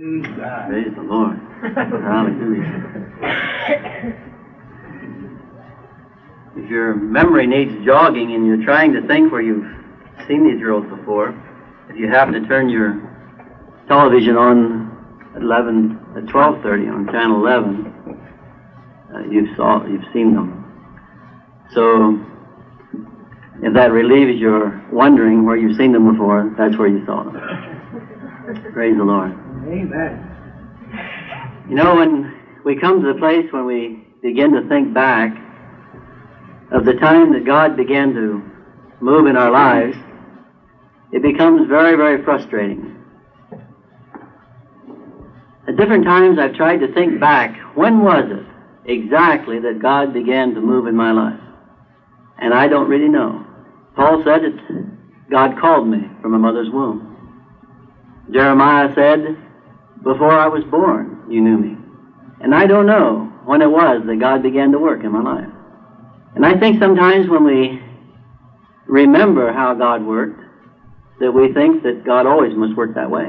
Praise the Lord. Hallelujah. If your memory needs jogging and you're trying to think where you've seen these girls before, if you happen to turn your television on at 11 at 12:30 on channel 11, uh, you've saw you've seen them. So if that relieves your wondering where you've seen them before, that's where you saw them. Praise the Lord. Amen. You know, when we come to the place when we begin to think back of the time that God began to move in our lives, it becomes very, very frustrating. At different times, I've tried to think back when was it exactly that God began to move in my life? And I don't really know. Paul said that God called me from a mother's womb. Jeremiah said, Before I was born, you knew me. And I don't know when it was that God began to work in my life. And I think sometimes when we remember how God worked, that we think that God always must work that way.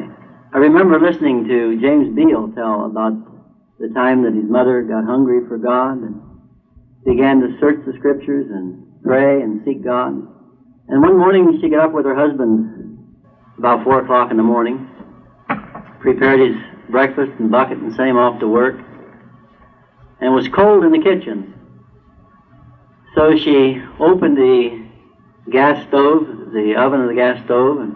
I remember listening to James Beale tell about the time that his mother got hungry for God and began to search the scriptures and pray and seek God. And one morning she got up with her husband about four o'clock in the morning, prepared his breakfast and bucket and sent him off to work, and it was cold in the kitchen. So she opened the gas stove, the oven of the gas stove, and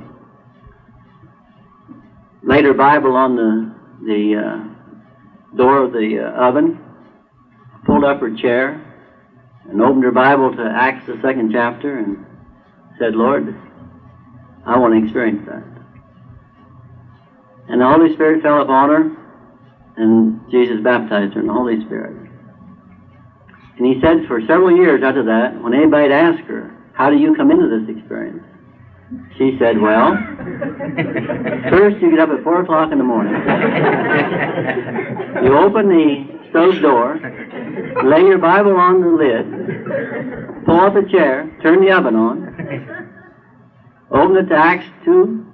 laid her Bible on the the uh, door of the uh, oven, pulled up her chair, and opened her Bible to Acts the second chapter, and said, "Lord, I want to experience that." And the Holy Spirit fell upon her, and Jesus baptized her in the Holy Spirit. And he said for several years after that, when anybody asked her, How do you come into this experience? She said, Well, first you get up at 4 o'clock in the morning. You open the stove door, lay your Bible on the lid, pull up a chair, turn the oven on, open it to Acts 2,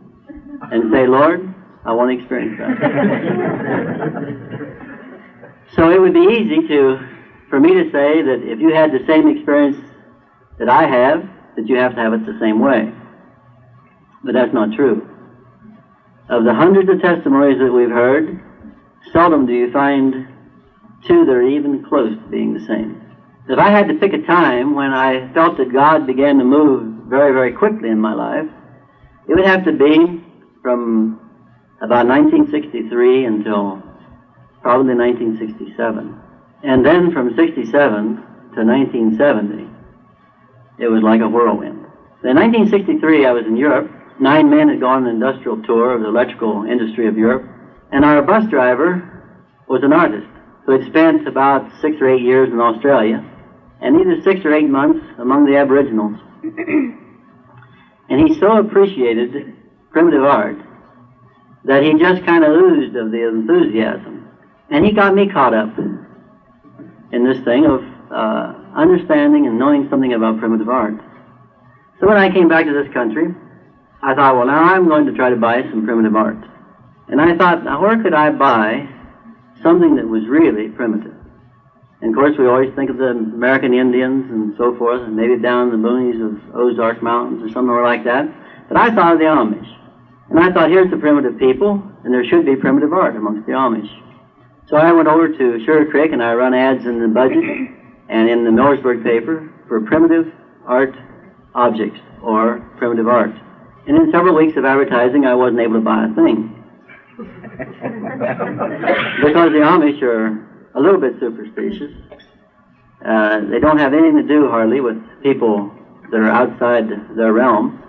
and say, Lord, I want to experience that. so it would be easy to for me to say that if you had the same experience that I have, that you have to have it the same way. But that's not true. Of the hundreds of testimonies that we've heard, seldom do you find two that are even close to being the same. If I had to pick a time when I felt that God began to move very, very quickly in my life, it would have to be from about 1963 until probably 1967. And then from 67 to 1970, it was like a whirlwind. In 1963, I was in Europe. Nine men had gone on an industrial tour of the electrical industry of Europe, and our bus driver was an artist who had spent about six or eight years in Australia, and either six or eight months among the Aboriginals. and he so appreciated primitive art that he just kind of oozed of the enthusiasm. And he got me caught up in this thing of uh, understanding and knowing something about primitive art. So when I came back to this country, I thought, well, now I'm going to try to buy some primitive art. And I thought, now where could I buy something that was really primitive? And of course, we always think of the American Indians and so forth, and maybe down in the boonies of Ozark Mountains or somewhere like that. But I thought of the Amish. And I thought, here's the primitive people, and there should be primitive art amongst the Amish. So I went over to Sugar Creek and I run ads in the budget and in the Millersburg paper for primitive art objects or primitive art. And in several weeks of advertising, I wasn't able to buy a thing. because the Amish are a little bit superstitious. Uh, they don't have anything to do hardly with people that are outside their realm.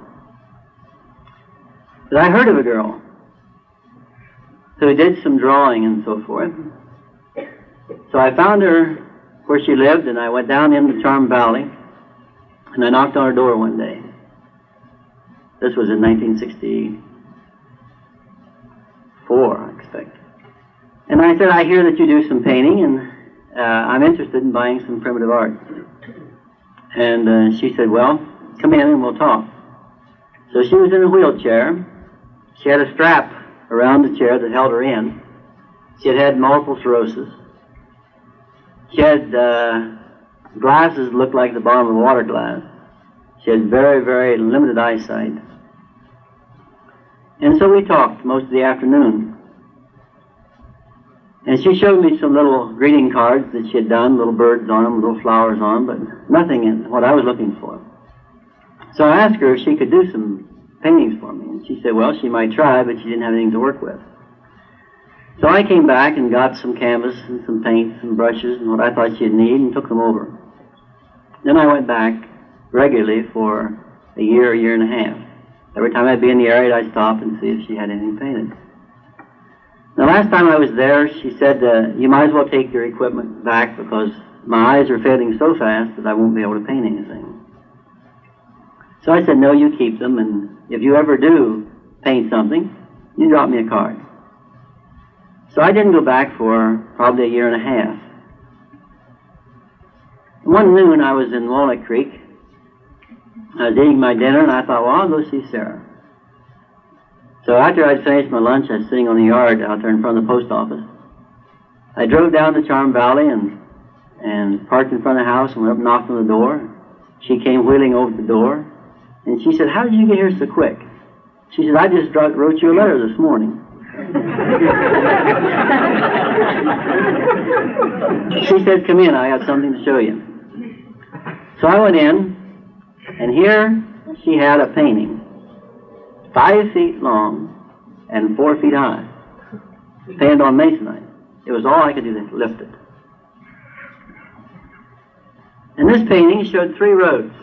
But I heard of a girl so he did some drawing and so forth. So I found her where she lived, and I went down into Charm Valley, and I knocked on her door one day. This was in 1964, I expect. And I said, I hear that you do some painting, and uh, I'm interested in buying some primitive art. And uh, she said, Well, come in and we'll talk. So she was in a wheelchair. She had a strap around the chair that held her in. She had had multiple sclerosis. She had uh, glasses that looked like the bottom of a water glass. She had very, very limited eyesight. And so we talked most of the afternoon. And she showed me some little greeting cards that she had done, little birds on them, little flowers on them, but nothing in what I was looking for. So I asked her if she could do some paintings for me. And she said, well, she might try, but she didn't have anything to work with. So I came back and got some canvas and some paints and brushes and what I thought she'd need and took them over. Then I went back regularly for a year, a year and a half. Every time I'd be in the area, I'd stop and see if she had anything painted. The last time I was there, she said, uh, you might as well take your equipment back because my eyes are fading so fast that I won't be able to paint anything. So I said, no, you keep them, and if you ever do paint something, you drop me a card. So I didn't go back for probably a year and a half. One noon I was in Walnut Creek. I was eating my dinner, and I thought, well, I'll go see Sarah. So after I'd finished my lunch, I was sitting on the yard out there in front of the post office. I drove down to Charm Valley and and parked in front of the house and went up and knocked on the door. She came wheeling over the door. And she said, How did you get here so quick? She said, I just wrote you a letter this morning. she said, Come in, I have something to show you. So I went in, and here she had a painting, five feet long and four feet high, painted on masonite. It was all I could do to lift it. And this painting showed three roads.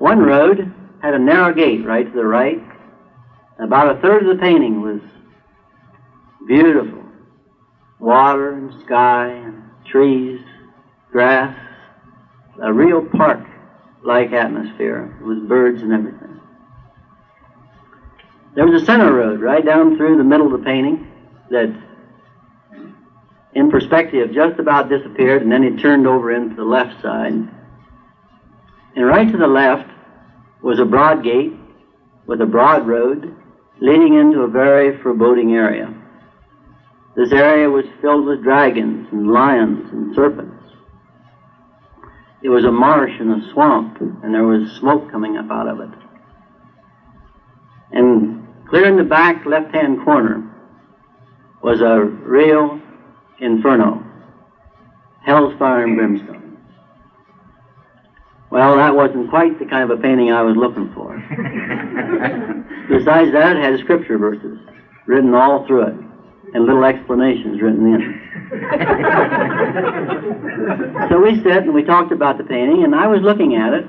One road had a narrow gate right to the right. About a third of the painting was beautiful. Water and sky and trees, grass, a real park-like atmosphere with birds and everything. There was a center road right down through the middle of the painting that in perspective just about disappeared and then it turned over into the left side and right to the left was a broad gate with a broad road leading into a very foreboding area. This area was filled with dragons and lions and serpents. It was a marsh and a swamp, and there was smoke coming up out of it. And clear in the back left hand corner was a real inferno, hell's fire and brimstone. Well, that wasn't quite the kind of a painting I was looking for. Besides that, it had scripture verses written all through it and little explanations written in. so we sat and we talked about the painting, and I was looking at it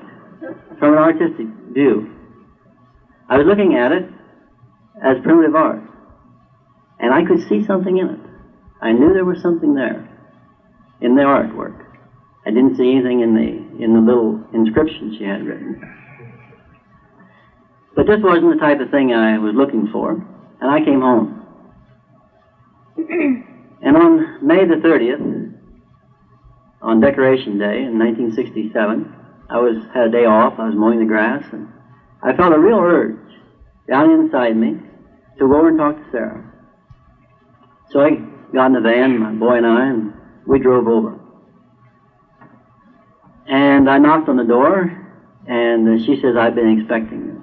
from an artistic view. I was looking at it as primitive art, and I could see something in it. I knew there was something there in the artwork. I didn't see anything in the in the little inscription she had written. But this wasn't the type of thing I was looking for, and I came home. and on May the 30th, on Decoration Day in 1967, I was had a day off. I was mowing the grass, and I felt a real urge down inside me to go over and talk to Sarah. So I got in the van, my boy and I, and we drove over. And I knocked on the door, and she says, I've been expecting you.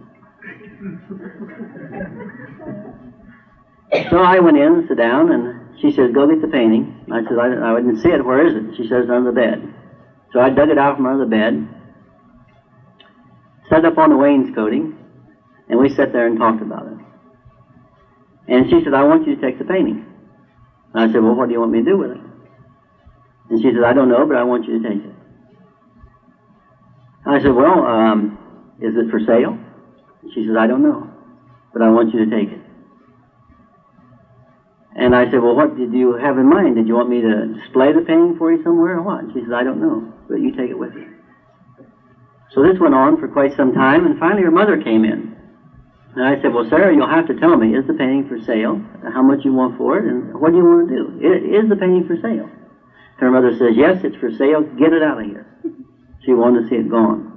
so I went in and sat down, and she says, Go get the painting. I said, I, I didn't see it. Where is it? She says, Under the bed. So I dug it out from under the bed, set it up on the wainscoting, and we sat there and talked about it. And she said, I want you to take the painting. And I said, Well, what do you want me to do with it? And she said, I don't know, but I want you to take it. I said, Well, um, is it for sale? She says, I don't know, but I want you to take it. And I said, Well, what did you have in mind? Did you want me to display the painting for you somewhere or what? She says, I don't know, but you take it with you. So this went on for quite some time, and finally her mother came in. And I said, Well, Sarah, you'll have to tell me, is the painting for sale? How much you want for it? And what do you want to do? Is the painting for sale? Her mother says, Yes, it's for sale. Get it out of here. She wanted to see it gone.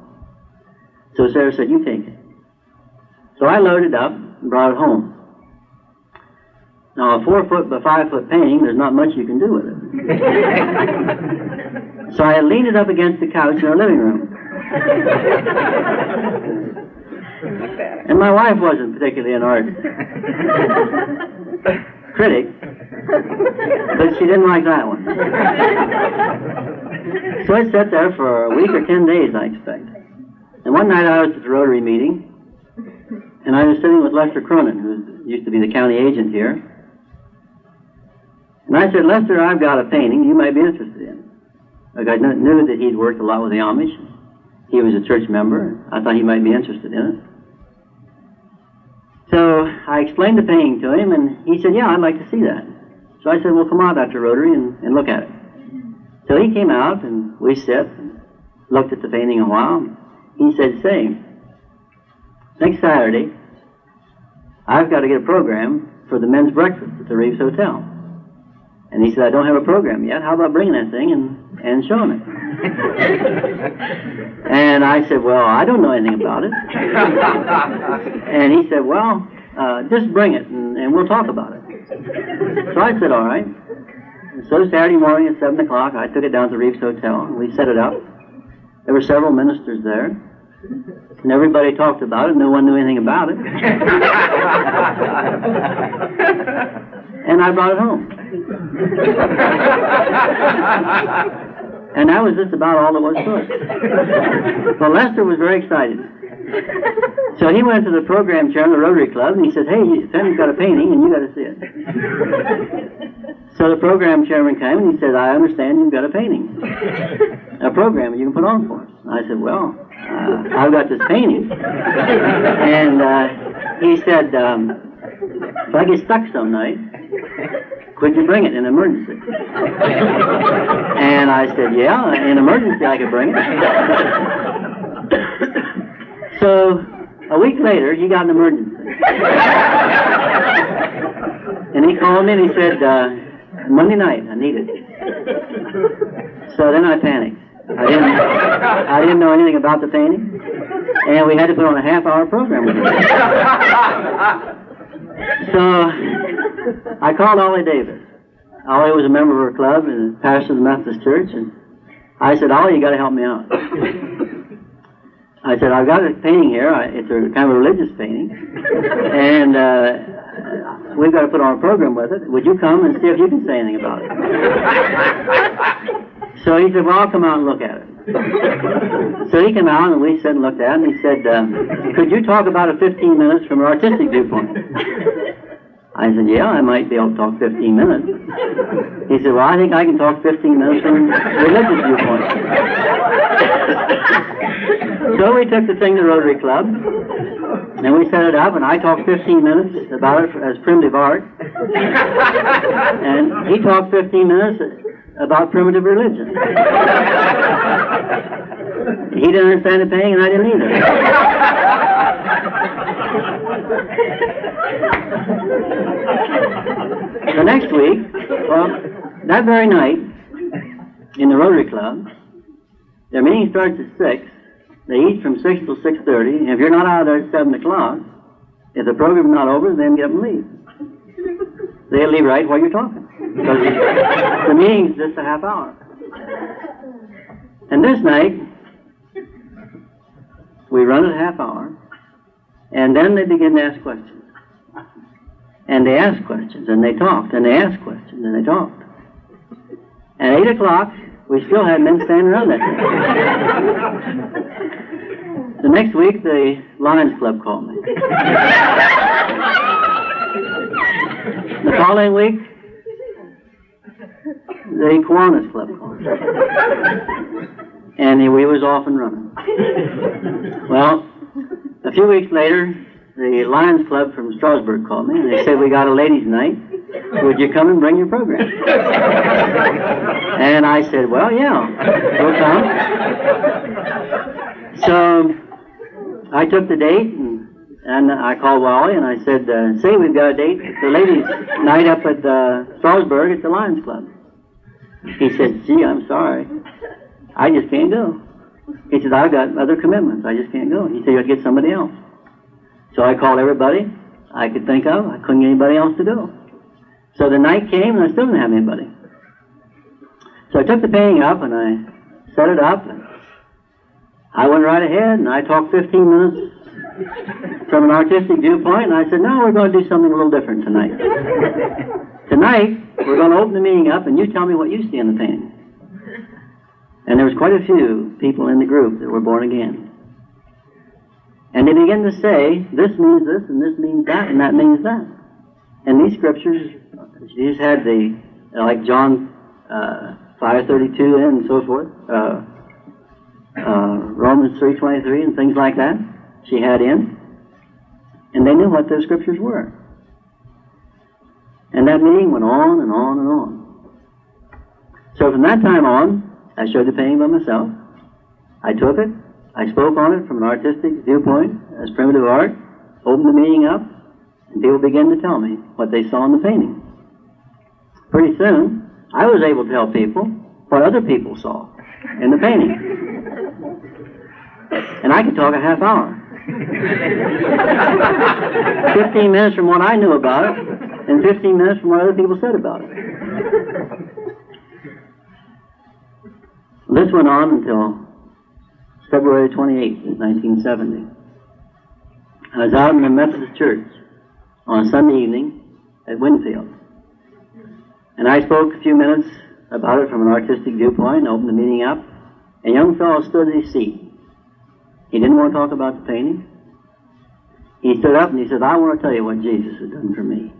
So Sarah said, You take it. So I loaded up and brought it home. Now, a four foot by five foot painting, there's not much you can do with it. so I leaned it up against the couch in our living room. and my wife wasn't particularly an art critic, but she didn't like that one. so I sat there for a week or ten days, I expect. And one night I was at the Rotary meeting, and I was sitting with Lester Cronin, who used to be the county agent here. And I said, Lester, I've got a painting you might be interested in. Like I knew that he'd worked a lot with the Amish. He was a church member. I thought he might be interested in it. So I explained the painting to him, and he said, Yeah, I'd like to see that. So I said, Well, come on to Rotary and, and look at it. So he came out, and we sat and looked at the painting a while. He said, Say, next Saturday, I've got to get a program for the men's breakfast at the Reeves Hotel. And he said, I don't have a program yet. How about bringing that thing and, and showing it? and I said, Well, I don't know anything about it. and he said, Well, uh, just bring it and, and we'll talk about it. So I said, All right. And so Saturday morning at 7 o'clock, I took it down to the Reeves Hotel and we set it up. There were several ministers there. And everybody talked about it. No one knew anything about it. and I brought it home. and that was just about all there was to it. Well, Lester was very excited. So he went to the program chair in the Rotary Club and he said, Hey, Sandy's got a painting and you got to see it. So the program chairman came and he said, I understand you've got a painting, a program you can put on for us. And I said, Well, uh, I've got this painting. And uh, he said, um, If I get stuck some night, could you bring it in an emergency? and I said, yeah, in emergency I could bring it. so a week later, he got an emergency. and he called me and he said, uh, Monday night, I need it. So then I panicked. I didn't, I didn't know anything about the painting, and we had to put on a half-hour program with him. So I called Ollie Davis. Ollie was a member of our club and pastor of the Methodist Church, and I said, Ollie, you got to help me out. I said, I've got a painting here. It's a kind of a religious painting, and uh, we've got to put on a program with it. Would you come and see if you can say anything about it? so he said, Well, I'll come out and look at it. so he came out and we sat and looked at it, and he said, um, Could you talk about it 15 minutes from an artistic viewpoint? I said, yeah, I might be able to talk 15 minutes. He said, well, I think I can talk 15 minutes from a religious viewpoint. so we took the thing to Rotary Club, and we set it up, and I talked 15 minutes about it as primitive art, and he talked 15 minutes about primitive religion. he didn't understand the thing, and I didn't either. The next week, well, that very night, in the Rotary Club, their meeting starts at 6. They eat from 6 till 6.30, if you're not out there at 7 o'clock, if the program's not over, then get and leave. They'll leave right while you're talking. Because the meeting's just a half hour. And this night, we run a half hour, and then they begin to ask questions. And they asked questions, and they talked, and they asked questions, and they talked. At 8 o'clock, we still had men standing around that the next week, the Lions Club called me. the following week, the Kiwanis Club called me. And we was off and running. Well, a few weeks later, the Lions Club from Strasburg called me and they said, We got a ladies' night. Would you come and bring your program? and I said, Well, yeah, we'll come. So I took the date and, and I called Wally and I said, uh, Say, we've got a date, the ladies' night up at uh, Strasburg at the Lions Club. He said, Gee, I'm sorry. I just can't go. He said, I've got other commitments. I just can't go. He said, You'll get somebody else. So I called everybody I could think of. I couldn't get anybody else to go. So the night came and I still didn't have anybody. So I took the painting up and I set it up. And I went right ahead and I talked 15 minutes from an artistic viewpoint and I said, no, we're going to do something a little different tonight. tonight, we're going to open the meeting up and you tell me what you see in the painting. And there was quite a few people in the group that were born again. And they began to say, this means this, and this means that, and that means that. And these scriptures, Jesus had the, like John uh, 5.32 and so forth, uh, uh, Romans 3.23 and things like that, she had in. And they knew what those scriptures were. And that meeting went on and on and on. So from that time on, I showed the painting by myself. I took it, I spoke on it from an artistic viewpoint as primitive art, opened the meeting up, and people began to tell me what they saw in the painting. Pretty soon, I was able to tell people what other people saw in the painting. And I could talk a half hour. 15 minutes from what I knew about it, and 15 minutes from what other people said about it. This went on until February 28, 1970. I was out in the Methodist Church on a Sunday evening at Winfield. And I spoke a few minutes about it from an artistic viewpoint, opened the meeting up. A young fellow stood in his seat. He didn't want to talk about the painting. He stood up and he said, I want to tell you what Jesus has done for me.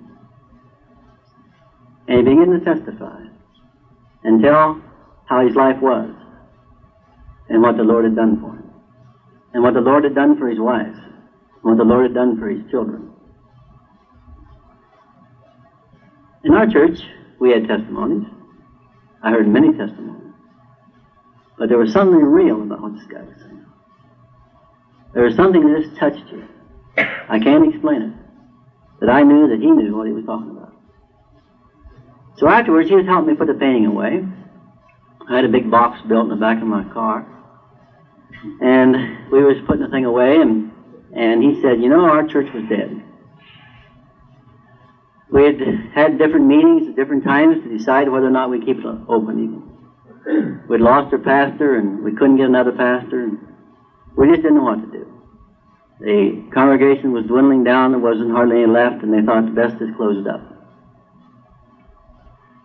And he began to testify and tell how his life was and what the Lord had done for him, and what the Lord had done for his wife, and what the Lord had done for his children. In our church, we had testimonies. I heard many testimonies. But there was something real about what this guy was saying. There was something that just touched you. I can't explain it. But I knew that he knew what he was talking about. So afterwards, he was helping me put the painting away. I had a big box built in the back of my car. And we was putting the thing away, and, and he said, you know, our church was dead. We had had different meetings at different times to decide whether or not we keep it open even. We'd lost our pastor, and we couldn't get another pastor, and we just didn't know what to do. The congregation was dwindling down, there wasn't hardly any left, and they thought the best is close it up.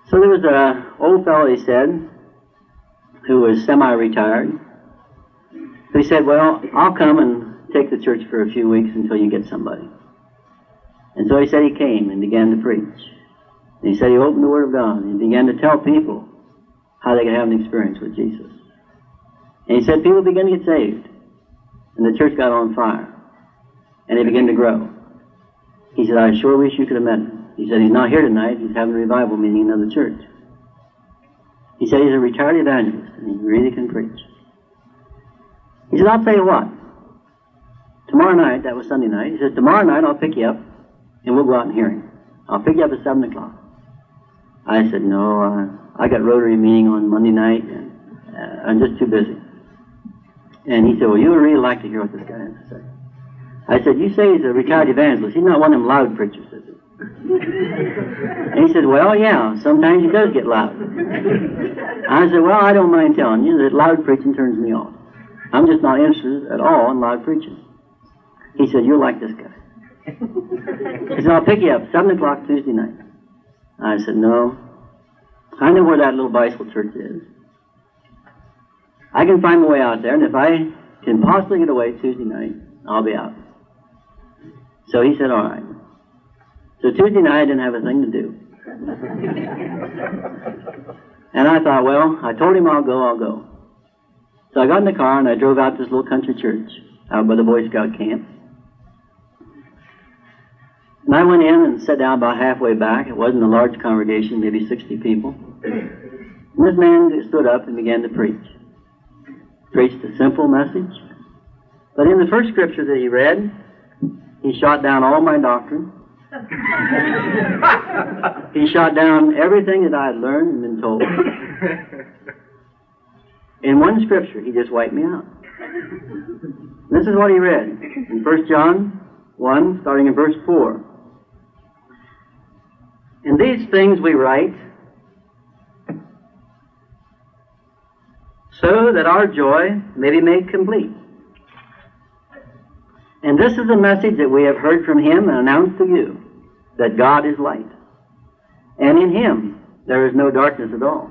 So there was an old fellow, he said, who was semi-retired, he said, Well, I'll come and take the church for a few weeks until you get somebody. And so he said he came and began to preach. And he said he opened the Word of God and began to tell people how they could have an experience with Jesus. And he said people began to get saved. And the church got on fire. And it began to grow. He said, I sure wish you could have met him. He said, he's not here tonight. He's having a revival meeting in another church. He said he's a retired evangelist and he really can preach. He said, I'll tell you what. Tomorrow night, that was Sunday night, he said, tomorrow night I'll pick you up and we'll go out and hear him. I'll pick you up at 7 o'clock. I said, no, uh, I got Rotary meeting on Monday night and uh, I'm just too busy. And he said, well, you would really like to hear what this guy has to say. I said, you say he's a retired evangelist. He's not one of them loud preachers, is he? and he said, well, yeah, sometimes he does get loud. I said, well, I don't mind telling you that loud preaching turns me off. I'm just not interested at all in loud preaching. He said, You'll like this guy. He said, I'll pick you up, 7 o'clock Tuesday night. I said, No. I know where that little bicycle church is. I can find my way out there, and if I can possibly get away Tuesday night, I'll be out. So he said, All right. So Tuesday night, I didn't have a thing to do. and I thought, Well, I told him I'll go, I'll go. So I got in the car and I drove out to this little country church out by the Boy Scout camp. And I went in and sat down about halfway back. It wasn't a large congregation, maybe 60 people. And this man stood up and began to preach. Preached a simple message. But in the first scripture that he read, he shot down all my doctrine. he shot down everything that I had learned and been told. In one scripture, he just wiped me out. This is what he read in 1 John 1, starting in verse 4. And these things we write so that our joy may be made complete. And this is the message that we have heard from him and announced to you that God is light. And in him there is no darkness at all.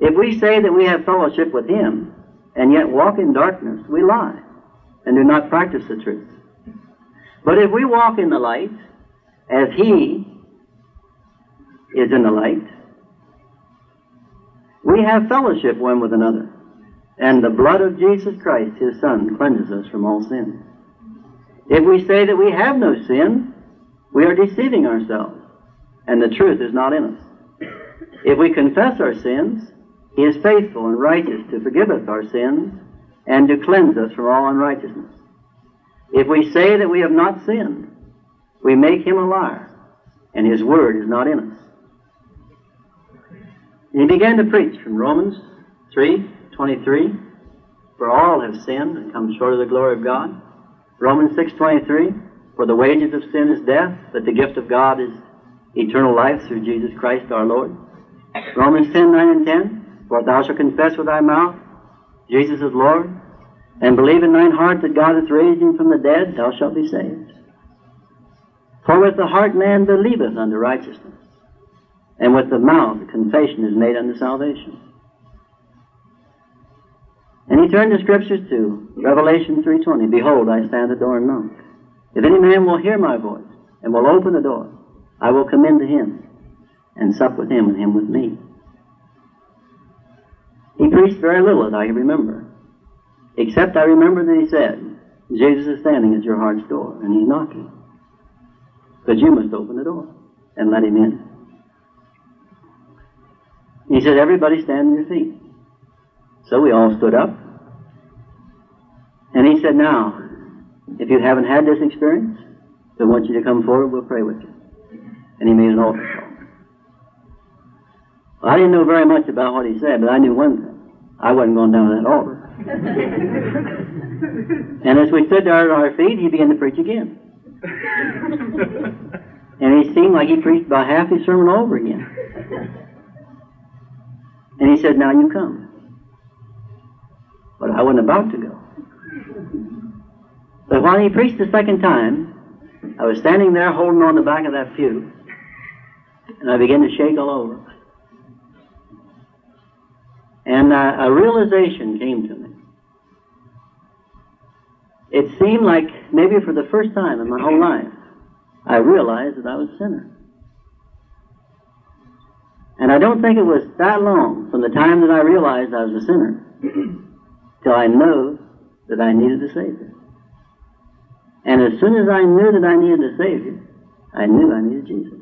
If we say that we have fellowship with him and yet walk in darkness, we lie and do not practice the truth. But if we walk in the light, as he is in the light, we have fellowship one with another. And the blood of Jesus Christ, his Son, cleanses us from all sin. If we say that we have no sin, we are deceiving ourselves, and the truth is not in us. If we confess our sins, he is faithful and righteous to forgive us our sins and to cleanse us from all unrighteousness. If we say that we have not sinned, we make him a liar, and his word is not in us. And he began to preach from Romans 3 23, for all have sinned and come short of the glory of God. Romans 6 23, for the wages of sin is death, but the gift of God is eternal life through Jesus Christ our Lord. Romans 10 9 and 10, for thou shalt confess with thy mouth Jesus is Lord, and believe in thine heart that God hath raised him from the dead, thou shalt be saved. For with the heart man believeth unto righteousness, and with the mouth confession is made unto salvation. And he turned the scriptures to Revelation 3.20, Behold, I stand at the door and knock. If any man will hear my voice, and will open the door, I will come into him, and sup with him, and him with me. He preached very little that I can remember. Except I remember that he said, Jesus is standing at your heart's door and he's knocking. But you must open the door and let him in. He said, Everybody stand on your feet. So we all stood up. And he said, Now, if you haven't had this experience, I want you to come forward, we'll pray with you. And he made an altar call. Well, I didn't know very much about what he said, but I knew one thing. I wasn't going down that altar. and as we stood there at our feet, he began to preach again. and he seemed like he preached about half his sermon over again. And he said, Now you come. But I wasn't about to go. But while he preached the second time, I was standing there holding on the back of that pew, and I began to shake all over. And uh, a realization came to me. It seemed like maybe for the first time in my whole life, I realized that I was a sinner. And I don't think it was that long from the time that I realized I was a sinner till I know that I needed a Savior. And as soon as I knew that I needed a Savior, I knew I needed Jesus.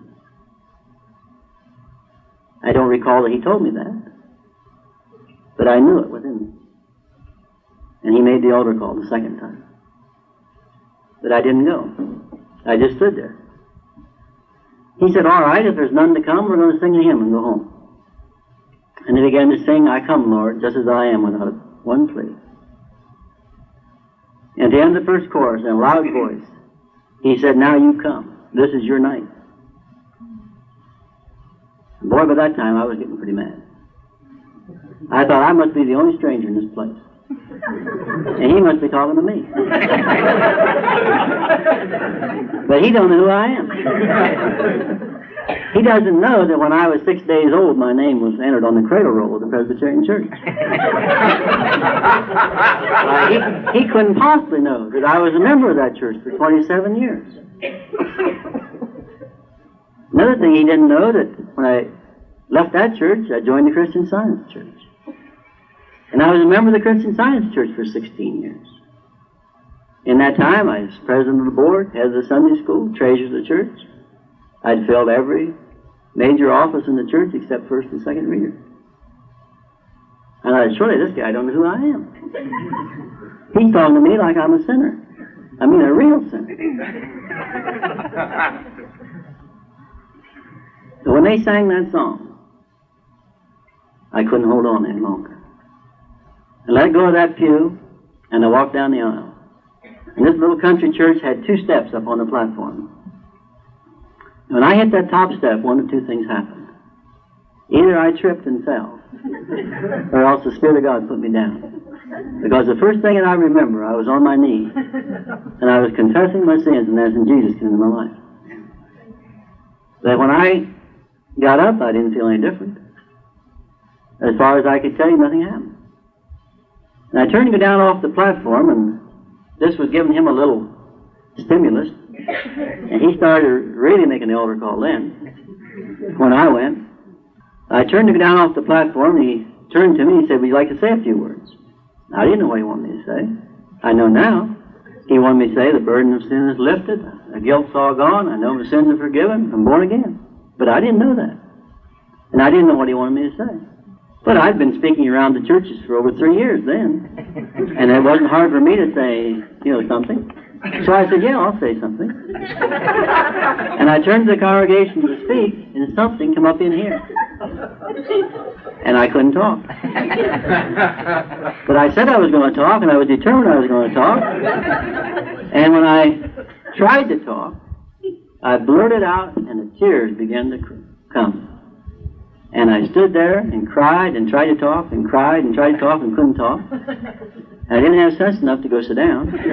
I don't recall that He told me that, but I knew it within me. And He made the altar call the second time. But I didn't go. I just stood there. He said, All right, if there's none to come, we're going to sing a hymn and go home. And he began to sing, I come, Lord, just as I am, without one plea. At the end of the first chorus, in a loud voice, he said, Now you come. This is your night. Boy, by that time I was getting pretty mad. I thought I must be the only stranger in this place. And he must be talking to me. but he don't know who I am. He doesn't know that when I was six days old, my name was entered on the cradle roll of the Presbyterian Church. uh, he, he couldn't possibly know that I was a member of that church for 27 years. Another thing he didn't know that when I left that church, I joined the Christian Science Church. And I was a member of the Christian Science Church for 16 years. In that time, I was president of the board, head of the Sunday school, treasurer of the church. I'd filled every major office in the church except first and second reader. And I said, surely this guy don't know who I am. He's talking to me like I'm a sinner. I mean, a real sinner. so when they sang that song, I couldn't hold on any longer. I let go of that pew, and I walked down the aisle. And this little country church had two steps up on the platform. When I hit that top step, one of two things happened. Either I tripped and fell, or else the Spirit of God put me down. Because the first thing that I remember, I was on my knees, and I was confessing my sins and asking Jesus into my life. But when I got up, I didn't feel any different. As far as I could tell you, nothing happened. And I turned him down off the platform, and this was giving him a little stimulus. And he started really making the altar call then. When I went, I turned him down off the platform, and he turned to me and said, Would you like to say a few words? I didn't know what he wanted me to say. I know now. He wanted me to say, The burden of sin is lifted, the guilt's all gone, I know my sins are forgiven, I'm born again. But I didn't know that. And I didn't know what he wanted me to say. But I've been speaking around the churches for over three years then. And it wasn't hard for me to say, you know, something. So I said, yeah, I'll say something. And I turned to the congregation to speak, and something come up in here. And I couldn't talk. But I said I was going to talk, and I was determined I was going to talk. And when I tried to talk, I blurted out, and the tears began to come. And I stood there and cried and tried to talk and cried and tried to talk and couldn't talk. I didn't have sense enough to go sit down. and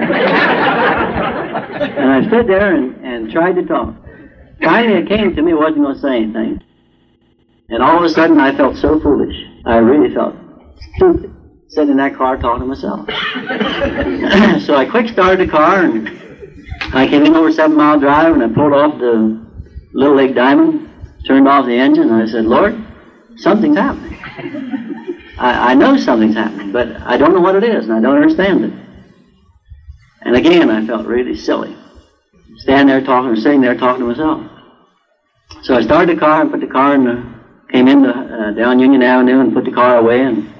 I stood there and, and tried to talk. Finally, it came to me, I wasn't going to say anything. And all of a sudden, I felt so foolish. I really felt stupid sitting in that car talking to myself. so I quick started the car and I came in over Seven Mile Drive and I pulled off the Little Lake Diamond, turned off the engine, and I said, Lord, something's happening. I, I know something's happening, but I don't know what it is, and I don't understand it. And again, I felt really silly. Standing there talking, or sitting there talking to myself. So I started the car and put the car in the, came in the, uh, down Union Avenue and put the car away, and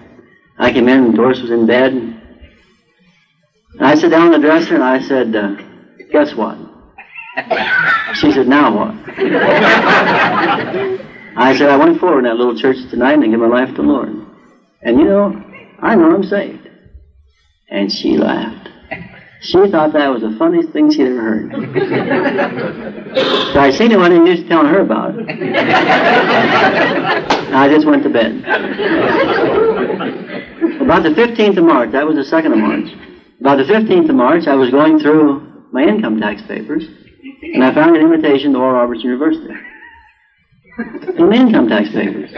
I came in, and Doris was in bed. And I sat down on the dresser, and I said, uh, guess what? She said, now what? I said, I went forward in that little church tonight and I gave my life to the Lord. And you know, I know I'm saved. And she laughed. She thought that was the funniest thing she'd ever heard. so I seen it when he used telling her about it. I just went to bed. About the 15th of March, that was the 2nd of March. About the 15th of March, I was going through my income tax papers, and I found an invitation to Oral Roberts University. The income tax papers.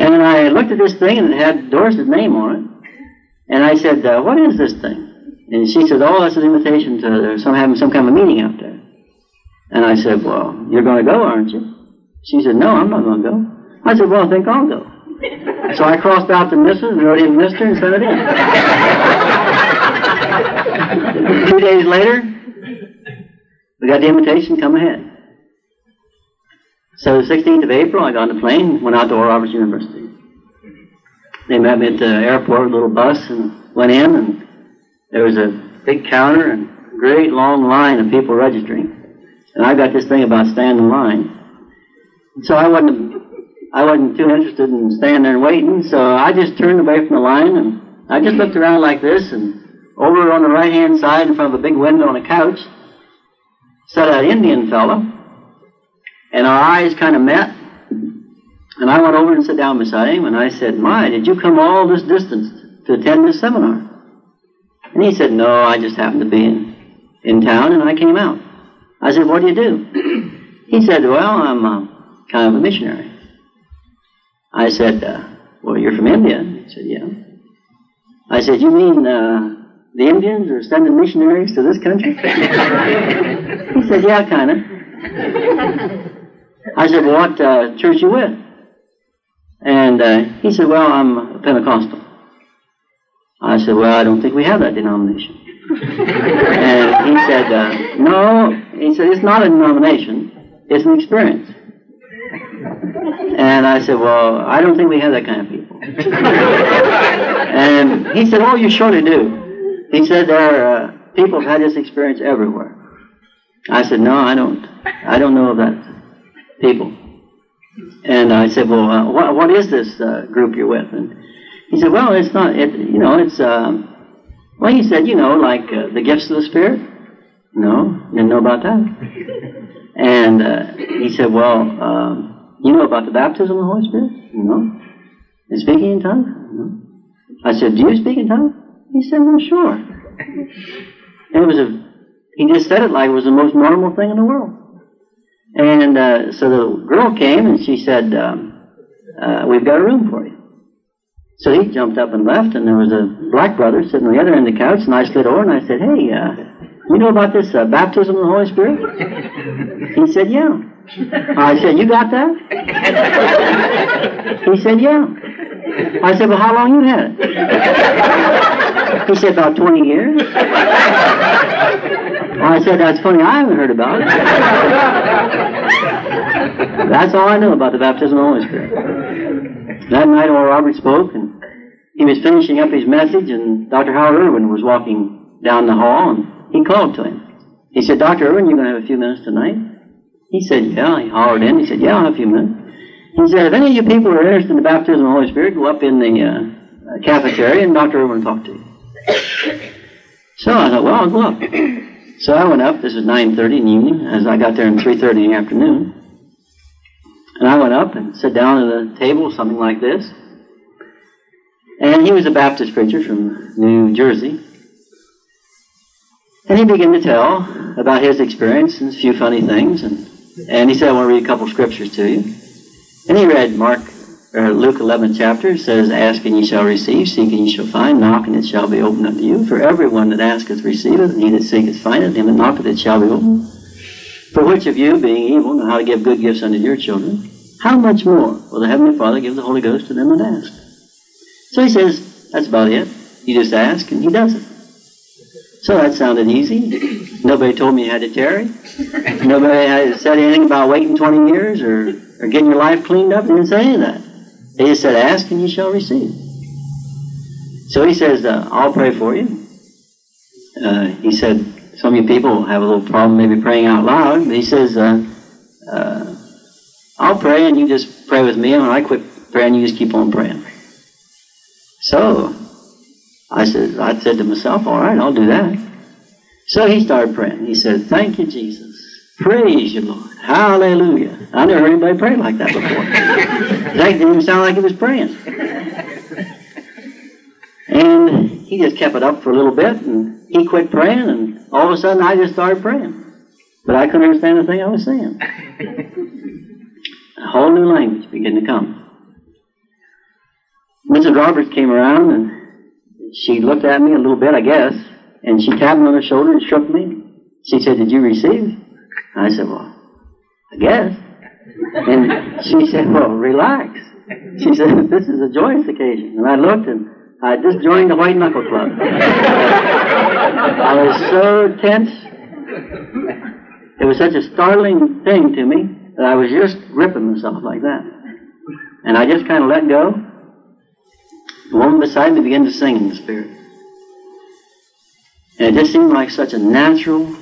and I looked at this thing, and it had Doris's name on it. And I said, uh, what is this thing? And she said, oh, that's an invitation to some, having some kind of meeting out there. And I said, well, you're going to go, aren't you? She said, no, I'm not going to go. I said, well, I think I'll go. So I crossed out the Mrs. and wrote in Mr. and sent it in. Two days later, we got the invitation, come ahead. So the 16th of April, I got on the plane, went out to Oral Roberts University. They met me at the airport a little bus and went in, and there was a big counter and a great long line of people registering. And I got this thing about standing in line. So I wasn't, I wasn't too interested in standing there and waiting, so I just turned away from the line and I just looked around like this and over on the right hand side in front of a big window on a couch sat an Indian fellow and our eyes kind of met and I went over and sat down beside him, and I said, My, did you come all this distance to attend this seminar? And he said, No, I just happened to be in, in town, and I came out. I said, What do you do? he said, Well, I'm uh, kind of a missionary. I said, uh, Well, you're from India? He said, Yeah. I said, You mean uh, the Indians are sending missionaries to this country? he said, Yeah, kind of. I said, Well, what uh, church you with? And uh, he said, Well, I'm Pentecostal. I said, Well, I don't think we have that denomination. and he said, uh, No. He said, It's not a denomination, it's an experience. And I said, Well, I don't think we have that kind of people. and he said, Oh, you surely do. He said, There are uh, people have had this experience everywhere. I said, No, I don't. I don't know of that people. And I said, well, uh, what, what is this uh, group you're with? And he said, well, it's not, it, you know, it's, um, well, he said, you know, like uh, the gifts of the Spirit. No, didn't know about that. And uh, he said, Well, um, you know about the baptism of the Holy Spirit? No. And speaking in tongues? No. I said, Do you speak in tongues? He said, Well, sure. And it was a, he just said it like it was the most normal thing in the world. And uh, so the girl came and she said, um, uh, We've got a room for you. So he jumped up and left, and there was a black brother sitting on the other end of the couch, and I slid over and I said, Hey, uh, you know about this uh, baptism of the Holy Spirit? He said, Yeah. I said, You got that? He said, Yeah. I said, Well, how long you had it? He said, About 20 years. Well, I said, That's funny, I haven't heard about it. That's all I know about the baptism of the Holy Spirit. That night, Oral Robert spoke, and he was finishing up his message, and Dr. Howard Ervin was walking down the hall, and he called to him. He said, Dr. Ervin, you're going to have a few minutes tonight? He said, yeah. He hollered in. He said, yeah, I'll have a few minutes. He said, if any of you people are interested in the baptism of the Holy Spirit, go up in the uh, cafeteria and Dr. Ervin will talk to you. So I thought, well, I'll go up. So I went up. This was 9.30 in the evening, as I got there in 3.30 in the afternoon. And I went up and sat down at a table, something like this. And he was a Baptist preacher from New Jersey. And he began to tell about his experience and a few funny things. And, and he said, I want to read a couple scriptures to you. And he read Mark, or Luke 11 chapter. Says, Ask and ye shall receive, seek and ye shall find, knock and it shall be opened unto you. For everyone that asketh receiveth, and he that seeketh findeth, him that knocketh it shall be opened. For which of you, being evil, know how to give good gifts unto your children? How much more will the Heavenly Father give the Holy Ghost to them that ask? So he says, that's about it. You just ask, and he does it. So that sounded easy. Nobody told me you had to tarry. Nobody said anything about waiting 20 years or, or getting your life cleaned up. They didn't say any of that. Just said, ask and you shall receive. So he says, uh, I'll pray for you. Uh, he said, some of you people have a little problem maybe praying out loud. But he says, uh, uh I'll pray and you just pray with me. And when I quit praying, you just keep on praying. So I said, I said to myself, all right, I'll do that. So he started praying. He said, thank you, Jesus. Praise you, Lord. Hallelujah. I never heard anybody pray like that before. that didn't even sound like he was praying. And he just kept it up for a little bit, and he quit praying, and all of a sudden I just started praying. But I couldn't understand the thing I was saying. A whole new language began to come. Mrs. Roberts came around, and she looked at me a little bit, I guess, and she tapped me on the shoulder and shook me. She said, Did you receive? I said, Well, I guess. And she said, Well, relax. She said, This is a joyous occasion. And I looked and I just joined the White Knuckle Club. I was so tense. It was such a startling thing to me that I was just ripping myself like that. And I just kind of let go. The woman beside me began to sing in the Spirit. And it just seemed like such a natural,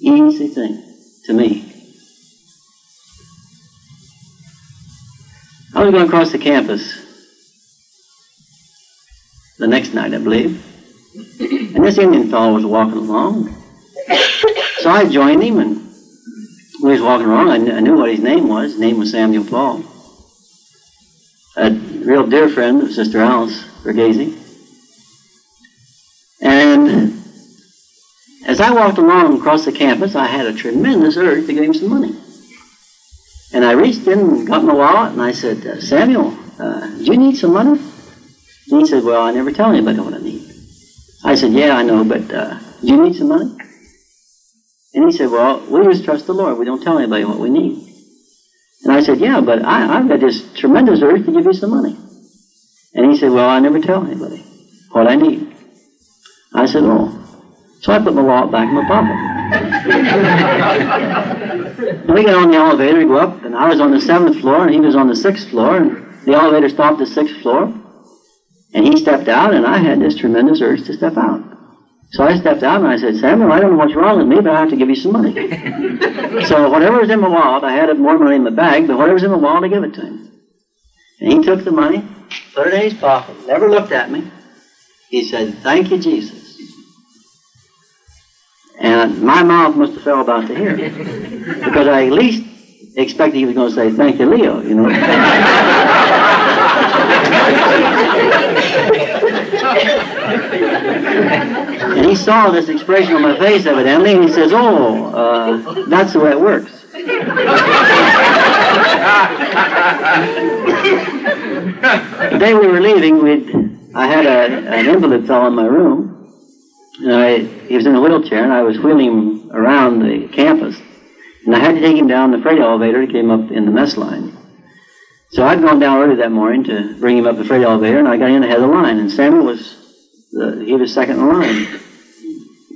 easy thing to me. I was going across the campus the next night, I believe. And this Indian fellow was walking along. So I joined him, and when he was walking along, I, kn- I knew what his name was. His name was Samuel Paul. A real dear friend of Sister Alice Verghese. And as I walked along across the campus, I had a tremendous urge to give him some money. And I reached in and got my wallet, and I said, uh, Samuel, uh, do you need some money? And he said, Well, I never tell anybody what I need. I said, Yeah, I know, but uh, do you need some money? And he said, Well, we just trust the Lord. We don't tell anybody what we need. And I said, Yeah, but I, I've got this tremendous urge to give you some money. And he said, Well, I never tell anybody what I need. I said, Oh. So I put my wallet back in my pocket. we got on the elevator, we go up, and I was on the seventh floor, and he was on the sixth floor, and the elevator stopped at the sixth floor. And he stepped out, and I had this tremendous urge to step out. So I stepped out and I said, Samuel, I don't know what's wrong with me, but I have to give you some money. so whatever was in my wallet, I had more money in my bag, but whatever was in my wallet, I give it to him. And he took the money, put it in his pocket, never looked at me. He said, Thank you, Jesus. And my mouth must have fell about to here. Because I at least expected he was going to say, thank you, Leo, you know. and he saw this expression on my face, evidently, and he says, oh, uh, that's the way it works. the day we were leaving, we'd, I had a, an invalid fellow in my room, and I, he was in a wheelchair, and I was wheeling him around the campus. And I had to take him down the freight elevator to get him up in the mess line. So I'd gone down early that morning to bring him up the freight elevator, and I got in ahead of the line. And Samuel was, the, he was second in line.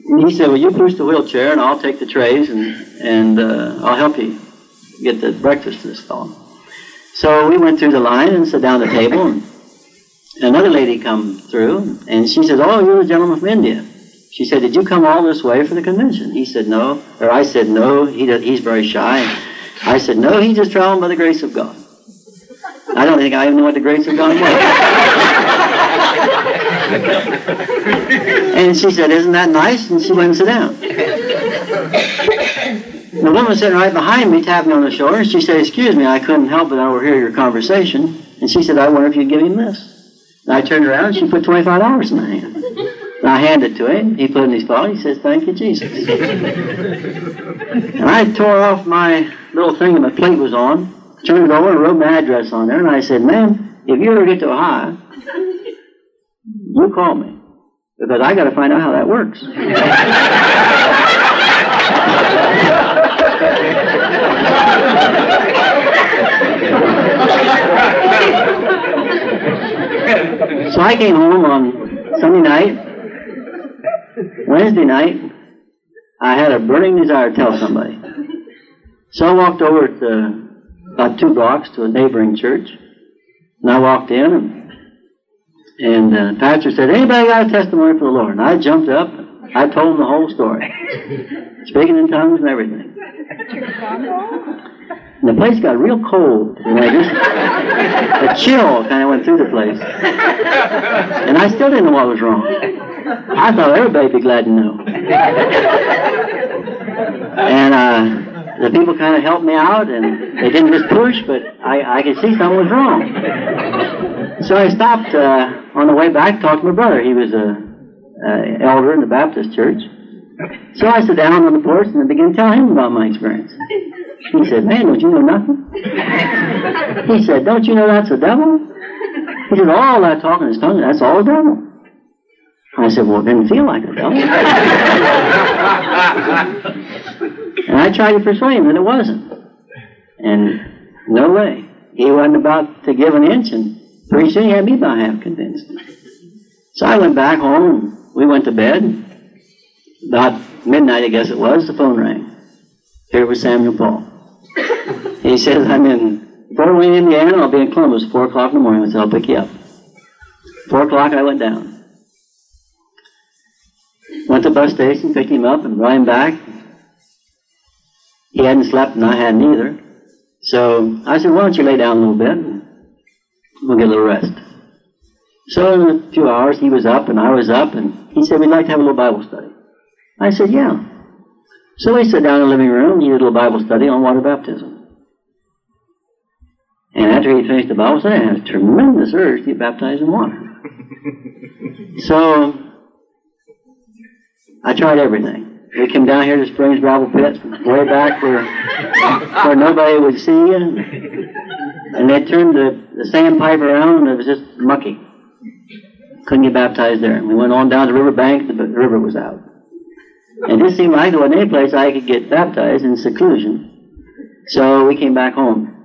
And he said, well, you push the wheelchair, and I'll take the trays, and, and uh, I'll help you get the breakfast to this fellow. So we went through the line and sat down at the table, and another lady come through, and she said, oh, you're the gentleman from India. She said, did you come all this way for the convention? He said, no. Or I said, no, he he's very shy. I said, no, he's just traveling by the grace of God. I don't think I even know what the grace of God was. and she said, isn't that nice? And she went and sat down. The woman sitting right behind me tapped me on the shoulder, and she said, excuse me, I couldn't help but overhear your conversation. And she said, I wonder if you'd give him this. And I turned around, and she put $25 in my hand. And I handed it to him. He put it in his pocket. He says, Thank you, Jesus. and I tore off my little thing that my plate was on, turned it over, and wrote my address on there. And I said, Man, if you ever get to Ohio, you call me. Because I got to find out how that works. so I came home on Sunday night, Wednesday night, I had a burning desire to tell somebody. So I walked over to about two blocks to a neighboring church, and I walked in, and, and uh, the pastor said, "Anybody got a testimony for the Lord?" And I jumped up. I told him the whole story, speaking in tongues and everything. And the place got real cold. You know, just a chill kind of went through the place. And I still didn't know what was wrong. I thought everybody'd be glad to know. And uh, the people kind of helped me out, and they didn't just push, but I, I could see something was wrong. So I stopped uh, on the way back, talked to my brother. He was a, a elder in the Baptist church. So I sat down on the porch and I began telling him about my experience. He said, Man, don't you know nothing? He said, Don't you know that's a devil? He said, All that talking in his tongue, that's all a devil. I said, Well, it didn't feel like a devil. and I tried to persuade him that it wasn't. And no way. He wasn't about to give an inch, and pretty soon he had me about half convinced. So I went back home, and we went to bed. About midnight, I guess it was, the phone rang. Here was Samuel Paul. He says, I'm in Fort Wayne, Indiana. I'll be in Columbus 4 o'clock in the morning, so I'll pick you up. 4 o'clock, I went down. Went to the bus station, picked him up, and brought him back. He hadn't slept, and I hadn't either. So I said, why don't you lay down a little bit, and we'll get a little rest. So in a few hours, he was up, and I was up, and he said, we'd like to have a little Bible study. I said, yeah. So we sat down in the living room, and he did a little Bible study on water baptism. And after he finished the Bible study, I had a tremendous urge to get baptized in water. so I tried everything. We came down here to Springs Gravel Pits, way back where where nobody would see you. And they turned the, the sandpipe around and it was just mucky. Couldn't get baptized there. And We went on down the river bank, but the river was out. And it seemed like there wasn't any place I could get baptized in seclusion. So we came back home.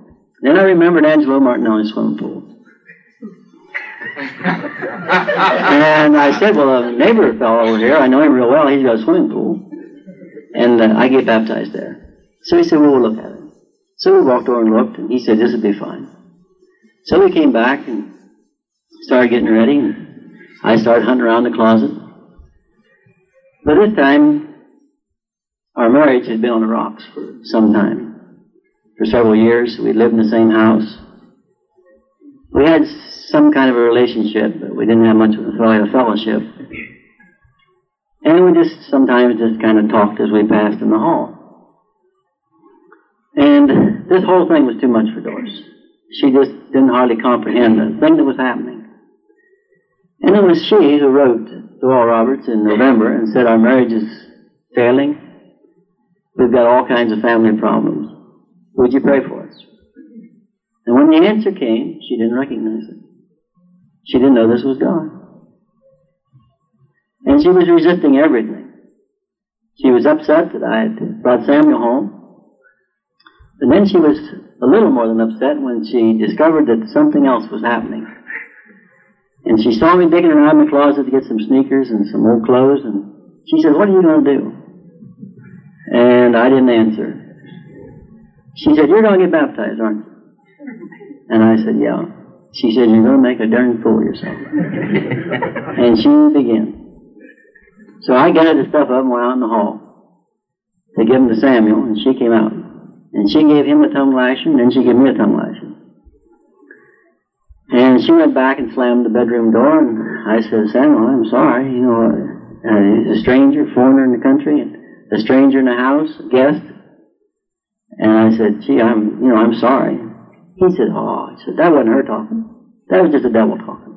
Then I remembered Angelo Martinelli's swimming pool. And I said, well, a neighbor fellow over here, I know him real well, he's got a swimming pool. And uh, I get baptized there. So he said, well, we'll look at it. So we walked over and looked, and he said, this would be fine. So we came back and started getting ready, and I started hunting around the closet. By this time, our marriage had been on the rocks for some time. For several years, we lived in the same house. We had some kind of a relationship, but we didn't have much of a fellowship. And we just sometimes just kind of talked as we passed in the hall. And this whole thing was too much for Doris. She just didn't hardly comprehend the thing that was happening. And it was she who wrote to Oral Roberts in November and said, Our marriage is failing. We've got all kinds of family problems. Would you pray for us? And when the answer came, she didn't recognize it. She didn't know this was God. And she was resisting everything. She was upset that I had brought Samuel home. And then she was a little more than upset when she discovered that something else was happening. And she saw me digging around in the closet to get some sneakers and some old clothes, and she said, What are you going to do? And I didn't answer. She said, You're going to get baptized, aren't you? And I said, Yeah. She said, You're going to make a darn fool of yourself. and she began. So I gathered the stuff up and went out in the hall to give him to Samuel, and she came out. And she gave him a tongue lashing, and then she gave me a tongue lashing. And she went back and slammed the bedroom door, and I said, Samuel, I'm sorry. You know, uh, he's a stranger, foreigner in the country, and a stranger in the house, a guest. And I said, gee, I'm, you know, I'm sorry. He said, oh, he said, that wasn't her talking. That was just the devil talking.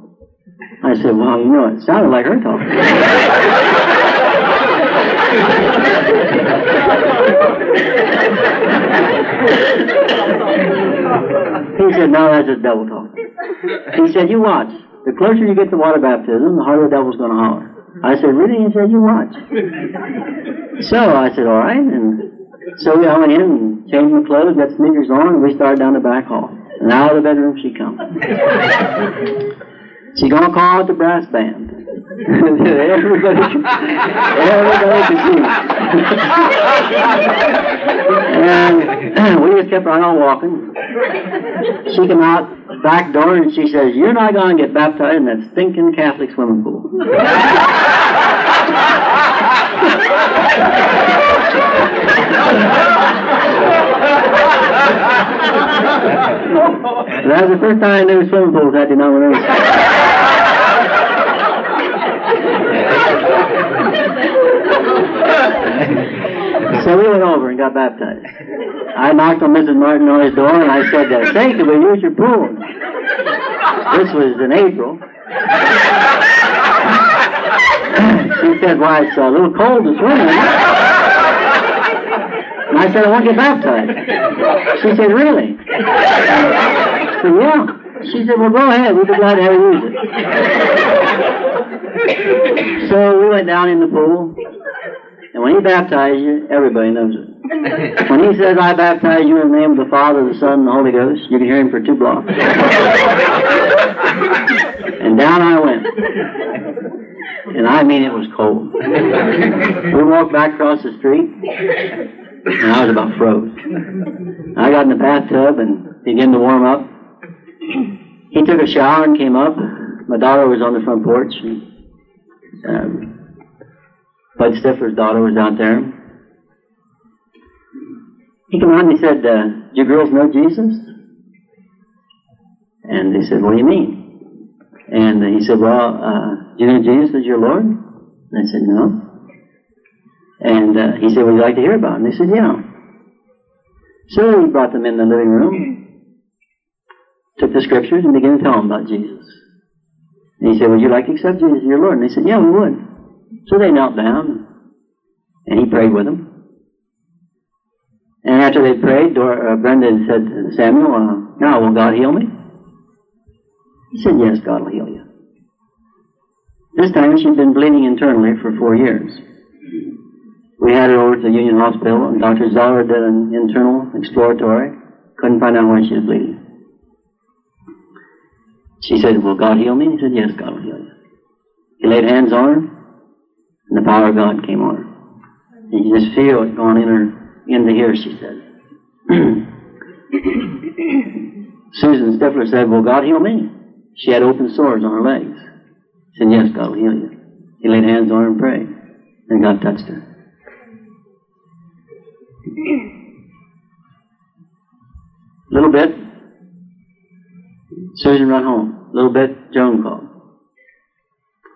I said, well, you know, it sounded like her talking. he said, no, that's just devil talking. He said, you watch. The closer you get to water baptism, the harder the devil's going to holler. I said, really? He said, you watch. So I said, all right. And so we all went in and changed my clothes, got sneakers on, and we started down the back hall. And out of the bedroom she comes. she going to call the brass band. everybody, everybody could see. and we just kept right on walking. She came out the back door and she says, You're not going to get baptized in that stinking Catholic swimming pool. that was the first time I knew swimming pools had denomination. so we went over and got baptized. I knocked on Mrs. Martin's door and I said, Say, can we use your pool? This was in April. she said, Why, it's a little cold swim in. And I said, I want to get baptized. She said, Really? I said, Yeah. She said, Well, go ahead. We'll be glad to have you use it. So we went down in the pool. And when he baptizes you, everybody knows it. When he says, I baptize you in the name of the Father, the Son, and the Holy Ghost, you can hear him for two blocks. and down I went. And I mean, it was cold. We walked back across the street, and I was about froze. I got in the bathtub and began to warm up. He took a shower and came up. My daughter was on the front porch. And, um, Bud Stifler's daughter was out there. He came out and he said, uh, Do you girls know Jesus? And they said, What do you mean? And he said, Well, uh, you know Jesus is your Lord? And I said, No. And uh, he said, Would you like to hear about him? They said, Yeah. So he brought them in the living room, took the scriptures, and began to tell them about Jesus. And he said, Would you like to accept Jesus as your Lord? And they said, Yeah, we would. So they knelt down, and he prayed with them. And after they prayed, Dor- uh, Brenda said Samuel, uh, Now, will God heal me? He said, Yes, God will heal you. This time she'd been bleeding internally for four years. We had her over to Union Hospital, and Dr. Zoller did an internal exploratory. Couldn't find out why she was bleeding. She said, Will God heal me? He said, Yes, God will heal you. He laid hands on her, and the power of God came on her. And you just feel it going in her, into here, she said. Susan Stifler said, Will God heal me? She had open sores on her legs. Said, Yes, God will heal you. He laid hands on her and prayed, and God touched her. A little bit, Susan run home. A little bit, Joan called.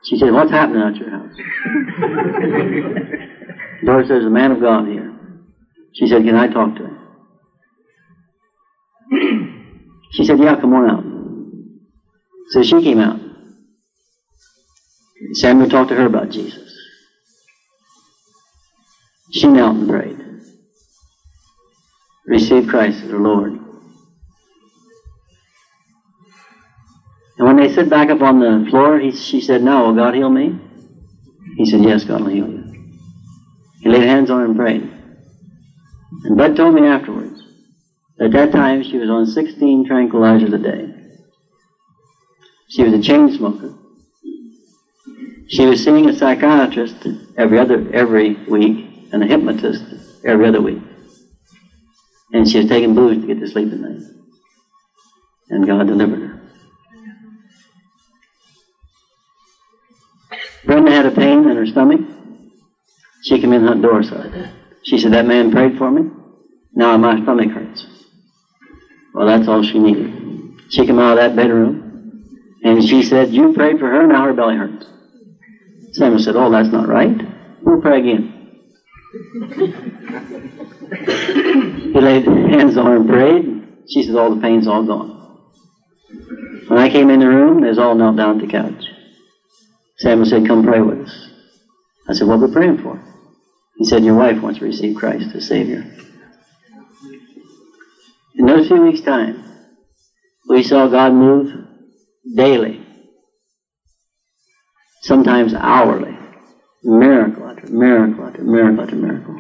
She said, What's happening at your house? Doris says, A man of God here. She said, Can I talk to him? She said, Yeah, come on out. So she came out. Samuel talked to her about Jesus. She knelt and prayed. Received Christ as her Lord. And when they sit back up on the floor, he, she said, No, will God heal me? He said, Yes, God will heal you. He laid hands on her and prayed. And Bud told me afterwards that at that time she was on 16 tranquilizers a day. She was a chain smoker. She was seeing a psychiatrist every other every week and a hypnotist every other week. And she was taking booze to get to sleep at night. And God delivered her. Brenda had a pain in her stomach. She came in the door side. She said, That man prayed for me. Now my stomach hurts. Well, that's all she needed. She came out of that bedroom, and she said, You prayed for her, now her belly hurts. Samuel said, Oh, that's not right. We'll pray again. he laid hands on her and prayed. She said, All the pain's all gone. When I came in the room, they was all knelt down at the couch. Samuel said, Come pray with us. I said, What are we praying for? He said, Your wife wants to receive Christ as Savior. In those few weeks' time, we saw God move daily, sometimes hourly, miracle after miracle after miracle after miracle.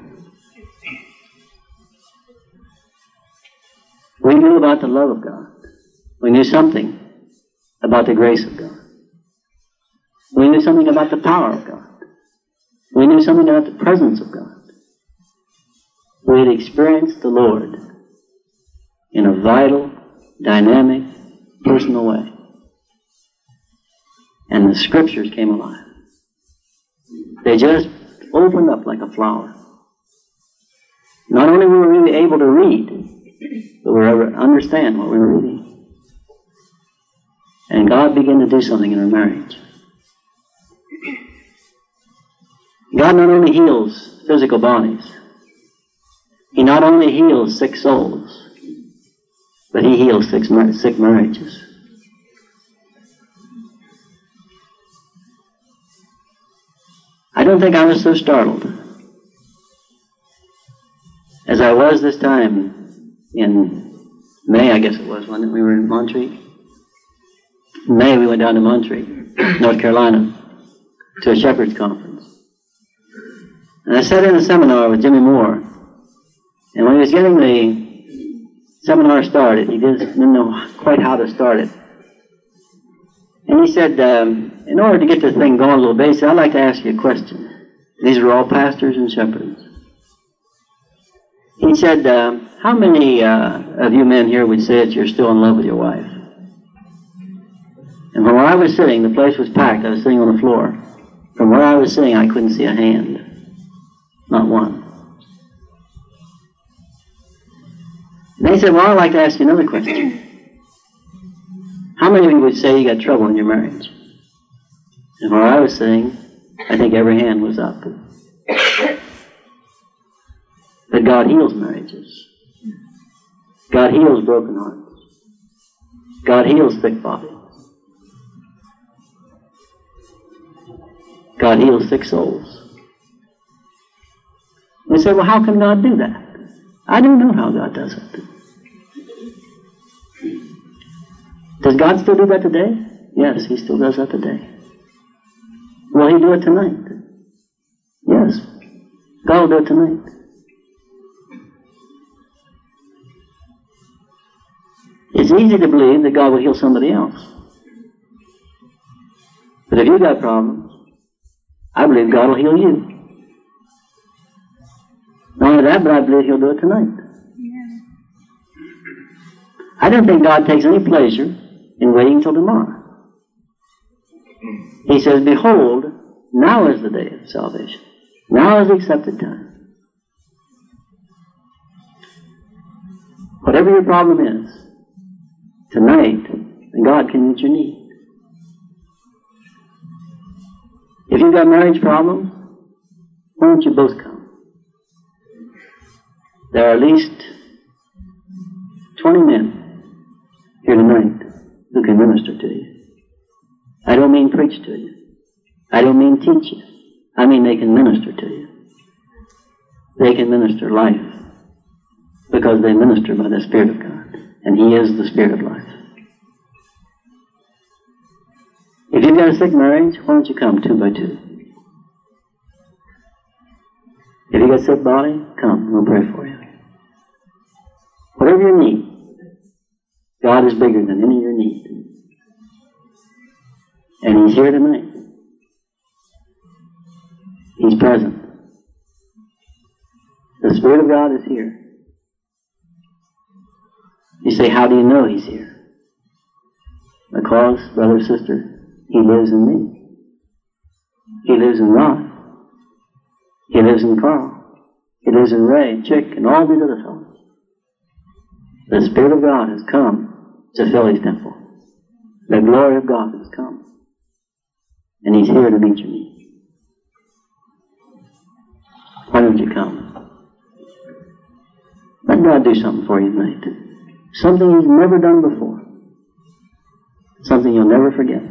We knew about the love of God. We knew something about the grace of God. We knew something about the power of God. We knew something about the presence of God. We had experienced the Lord in a vital, dynamic, personal way. And the scriptures came alive. They just opened up like a flower. Not only were we really able to read, but we were able to understand what we were reading. And God began to do something in our marriage. God not only heals physical bodies, He not only heals sick souls, but He heals sick, sick marriages. I don't think I was so startled as I was this time in May, I guess it was, when we were in Montreat. May, we went down to Montreat, North Carolina, to a shepherd's conference. And I sat in a seminar with Jimmy Moore. And when he was getting the seminar started, he didn't know quite how to start it. And he said, um, in order to get this thing going a little said, I'd like to ask you a question. These are all pastors and shepherds. He said, uh, how many uh, of you men here would say that you're still in love with your wife? And from where I was sitting, the place was packed. I was sitting on the floor. From where I was sitting, I couldn't see a hand. Not one. And they said, Well, I'd like to ask you another question. How many of you would say you got trouble in your marriage? And where I was sitting, I think every hand was up. But God heals marriages. God heals broken hearts. God heals sick bodies. God heals sick souls. We say, well, how can God do that? I don't know how God does it. Does God still do that today? Yes, He still does that today. Will He do it tonight? Yes. God will do it tonight. It's easy to believe that God will heal somebody else. But if you've got problems, I believe God will heal you. Not only that, but I believe He'll do it tonight. I don't think God takes any pleasure in waiting until tomorrow. Hmm. He says, Behold, now is the day of salvation. Now is the accepted time. Whatever your problem is, tonight, God can meet your need. If you've got marriage problems, why don't you both come? There are at least 20 men here tonight who can minister to you. I don't mean preach to you. I don't mean teach you. I mean they can minister to you. They can minister life because they minister by the Spirit of God. And He is the Spirit of life. If you've got a sick marriage, why don't you come two by two? If you got a sick body, come. We'll pray for you. Whatever you need, God is bigger than any of your needs. And He's here tonight. He's present. The Spirit of God is here. You say, How do you know He's here? Because, brother, sister, He lives in me. He lives in Ron. He lives in Carl. He lives in Ray, Chick, and all these other fellows. The Spirit of God has come to fill His temple. The glory of God has come. And He's here to meet your needs. Why don't you come? Let God do something for you tonight. Something He's never done before. Something you'll never forget.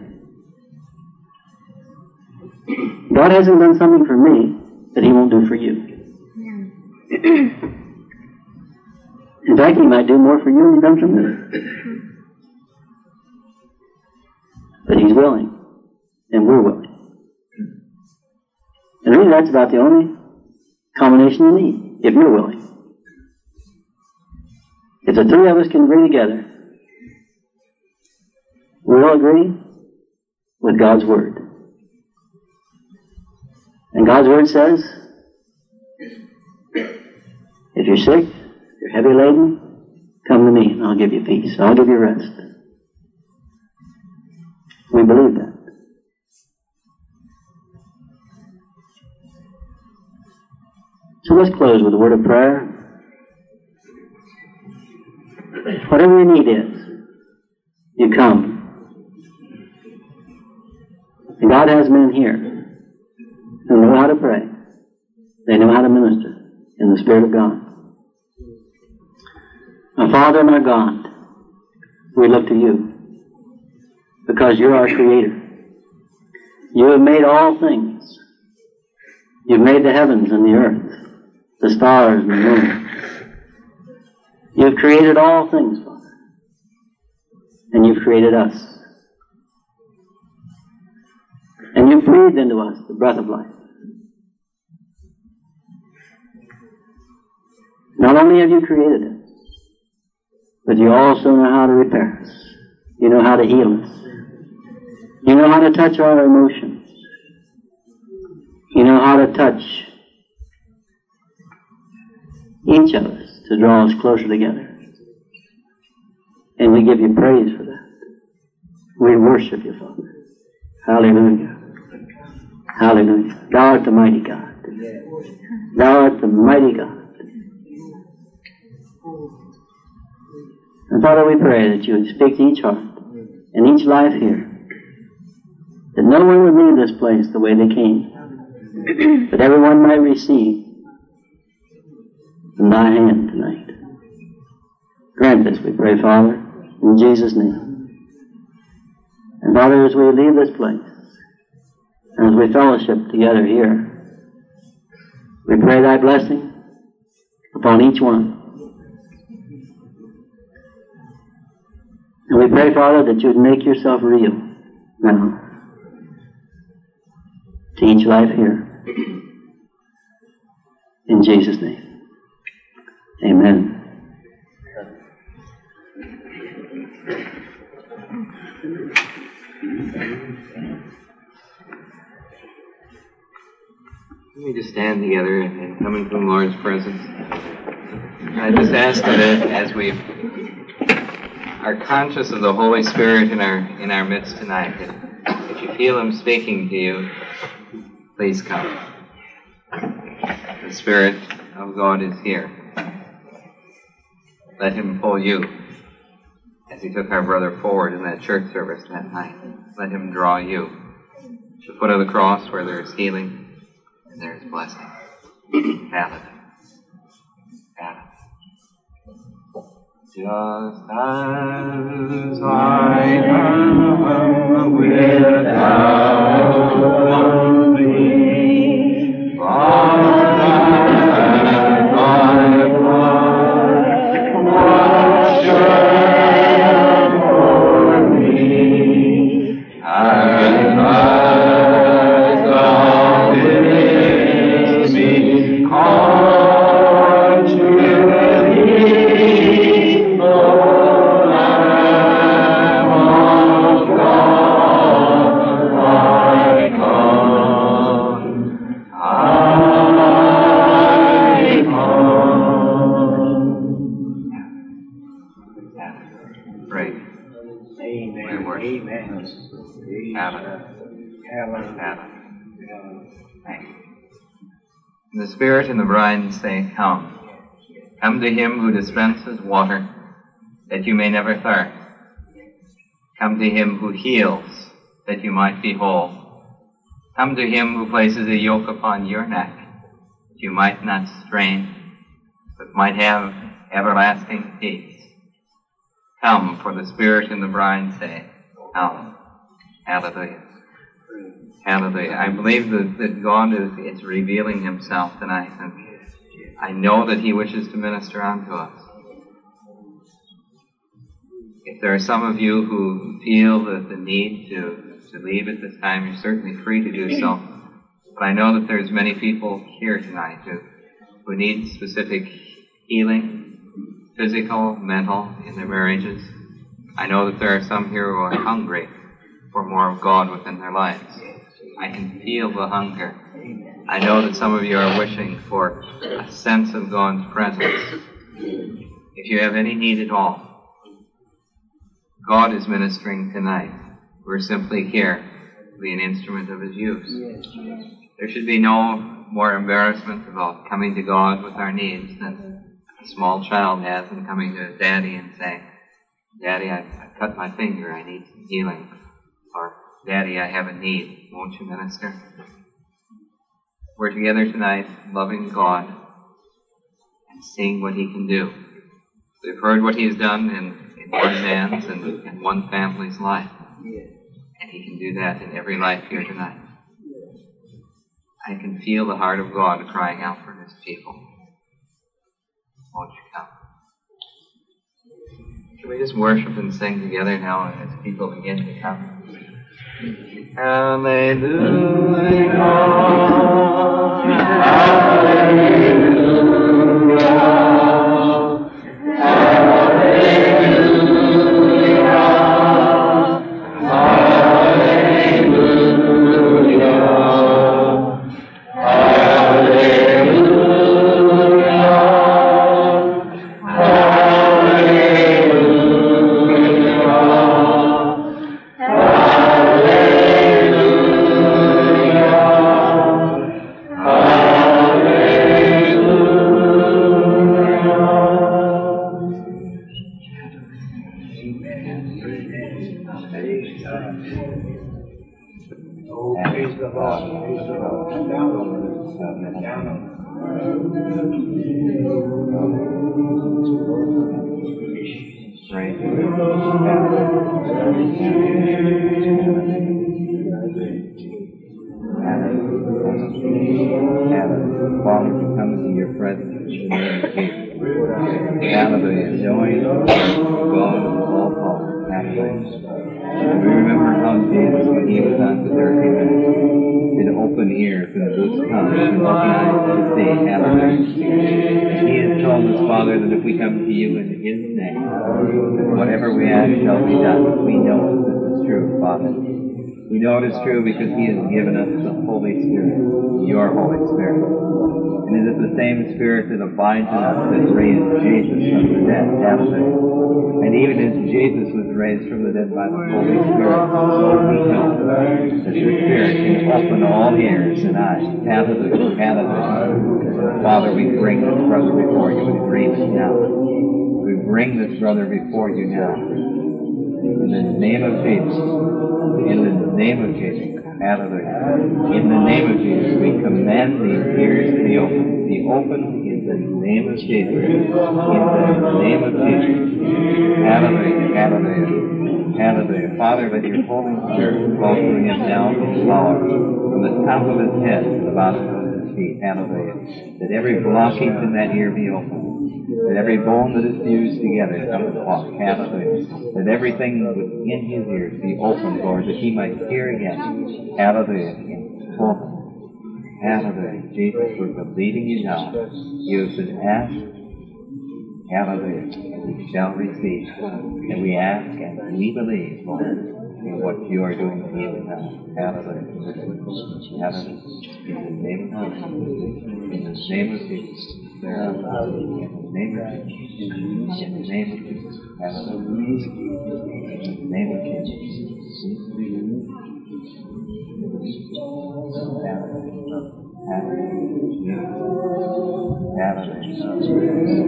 God hasn't done something for me that He won't do for you. In fact, He might do more for you than He's done for me. But He's willing, and we're willing. And really, that's about the only combination you need, if you're willing. If the three of us can agree together, we'll agree with God's Word. And God's Word says, if you're sick, if you're heavy laden, come to me and I'll give you peace. I'll give you rest. So let's close with a word of prayer. Whatever your need is, you come. And God has men here who know how to pray. They know how to minister in the Spirit of God. My Father, and my God, we look to you because you're our Creator. You have made all things. You've made the heavens and the earth, the stars and the moon. You've created all things, Father. And you've created us. And you've breathed into us the breath of life. Not only have you created us, but you also know how to repair us. You know how to heal us. You know how to touch our emotions. You know how to touch each of us to draw us closer together. And we give you praise for that. We worship you, Father. Hallelujah. Hallelujah. Thou art the mighty God. Thou art the mighty God. And Father, we pray that you would speak to each heart and each life here. That no one would leave this place the way they came. but everyone might receive from thy hand tonight. Grant this, we pray, Father, in Jesus' name. And Father, as we leave this place, and as we fellowship together here, we pray thy blessing upon each one. And we pray, Father, that you would make yourself real now to each life here. In Jesus' name. Amen. Let me just stand together and come into the Lord's presence. I just ask that as we are conscious of the Holy Spirit in our in our midst tonight, that if you feel Him speaking to you, please come. The Spirit of God is here. Let Him pull you as He took our brother forward in that church service that night. Let Him draw you To the foot of the cross where there is healing and there is blessing. Have it. Just as I am without thee, Right. The Spirit and the bride say, Come. Come to him who dispenses water, that you may never thirst. Come to him who heals, that you might be whole. Come to him who places a yoke upon your neck, that you might not strain, but might have everlasting peace. Come, for the Spirit and the bride say, Come. Hallelujah. Hallelujah. I believe that, that God is, is revealing himself tonight, and I know that he wishes to minister unto us. If there are some of you who feel that the need to, to leave at this time, you're certainly free to do so. But I know that there's many people here tonight who, who need specific healing, physical, mental, in their marriages. I know that there are some here who are hungry for more of God within their lives. I can feel the hunger. I know that some of you are wishing for a sense of God's presence. If you have any need at all, God is ministering tonight. We're simply here to be an instrument of His use. There should be no more embarrassment about coming to God with our needs than a small child has in coming to his daddy and saying, Daddy, I, I cut my finger, I need some healing. Or, Daddy, I have a need, won't you minister? We're together tonight, loving God and seeing what He can do. We've heard what He's done in, in one man's and in one family's life. And He can do that in every life here tonight. I can feel the heart of God crying out for His people. Won't you come? Can we just worship and sing together now as people begin to come? Hallelujah. Come to you in his name, whatever we ask shall be done. We know this is true, Father. We know it is true because He has given us the Holy Spirit, your Holy Spirit. And it is the same Spirit that abides in us that raised Jesus from the dead. And even as Jesus was raised from the dead by the Holy Spirit, so we know that your Spirit can open all ears and eyes. Hallelujah. Father, we bring this brother before you in agreement now. We bring this brother before you now. In the name of Jesus. In the name of Jesus. Hallelujah. In the name of Jesus, we command these ears to be open. Be open in the name of Jesus. In the name of Jesus. Hallelujah. Hallelujah. Hallelujah. Father, let your Holy Spirit flow through him now the from the top of his head to the bottom of his feet. Hallelujah. That every blockage in that ear be opened. That every bone that is fused together come to walk. Hallelujah. That everything within his ears be opened, Lord, that he might hear again. Hallelujah. Hallelujah. Jesus, we're believing you now. You have been asked. Hallelujah. And we shall receive. And we ask and we believe, Lord, in what you are doing even now. Hallelujah. Hallelujah. In the name of Jesus. In the name of Jesus. In the name of Jesus. In the name of Jesus. Hallelujah. In the name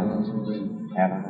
of Jesus.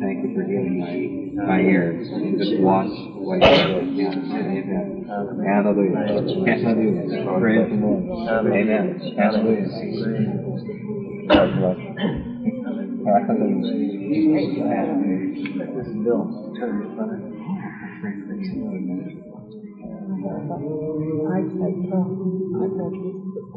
Thank you for healing my, my ears. And just do. Yeah. Amen. Hallelujah. Hallelujah. Praise the Lord. Amen. Hallelujah. God bless. I said,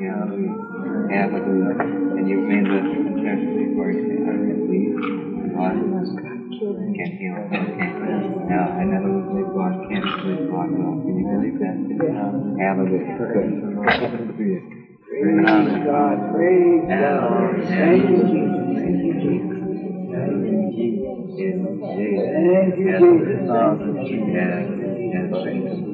Hallelujah. Hallelujah. And you've made the confession before you say, I believe God can heal. Okay. Now, I never would say God can't heal God will. Can you believe that? Hallelujah. Hallelujah. Praise God. Praise God. Thank you, Jesus. Thank you, Jesus. Thank you, Jesus. Thank you, Jesus.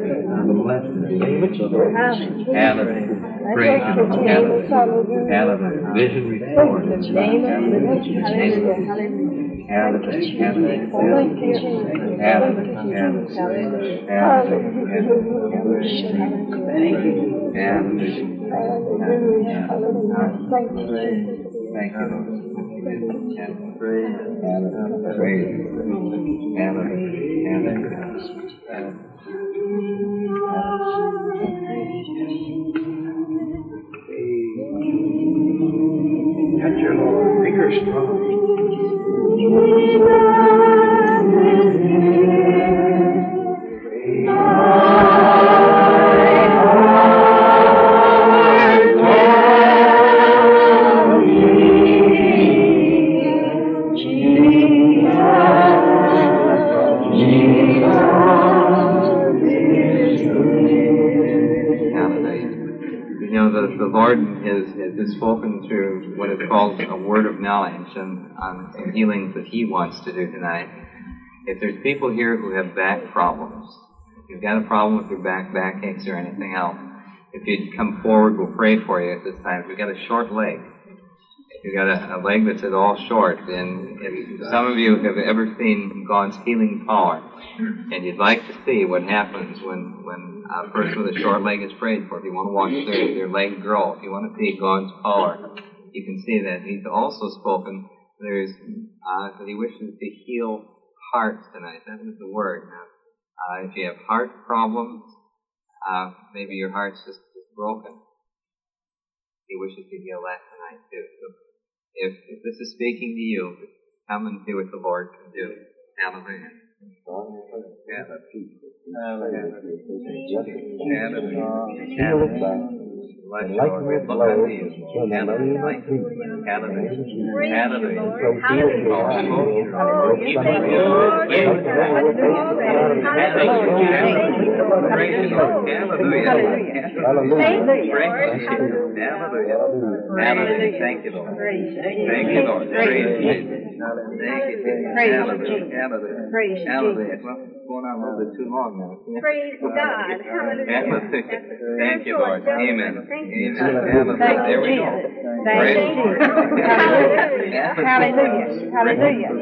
Thank you, Lord. Jesus. Hallelujah. Hallelujah. Thank you. Thank you, Lord. Praise the Lord. Praise Thank you. Praise the Lord. Hallelujah. Praise the Lord. Hallelujah. Hallelujah. Vision Lord has, has spoken through what is called a word of knowledge and um, on some healings that He wants to do tonight. If there's people here who have back problems, if you've got a problem with your back, backaches, or anything else, if you'd come forward, we'll pray for you at this time. If you've got a short leg, you've got a, a leg that's at all short, then if some of you have ever seen God's healing power, and you'd like to see what happens when, when a person with a short leg is prayed for, if you want to watch their, their leg grow, if you want to see God's power, you can see that. He's also spoken, there's, uh, that he wishes to heal hearts tonight. That is the word. Now, uh, if you have heart problems, uh, maybe your heart's just, just broken. He wishes to heal that tonight too. So if, if this is speaking to you, come and see what the Lord can do. Hallelujah. Bless you, Lord like. Hallelujah. Hallelujah. Hallelujah. Thank you, Lord. Hallelujah. Hallelujah. Hallelujah. You, Thank you, Lord. Praise you. Hallelujah. Praise Jesus. Hallelujah. Well, it's going on a little bit too long now. Praise uh, God. Hallelujah. Thank you, Lord. Amen. Thank you. Amen. Thank you, Hallelujah. Hallelujah. Hallelujah. Hallelujah. Hallelujah. Hallelujah. Jesus. Hallelujah.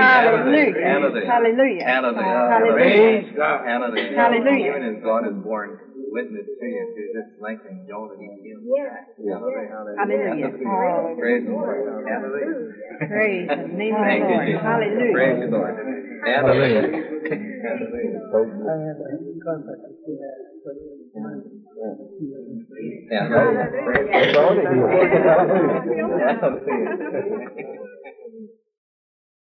Hallelujah. Hallelujah. Hallelujah. Hallelujah. Hallelujah. Hallelujah. Praise God. Hallelujah. Hallelujah. God is born witness to you because. Yeah. Hallelujah. Praise the Lord. Hallelujah. Praise the name of the Lord. Hallelujah. Praise the Lord. Hallelujah. Hallelujah. Hallelujah.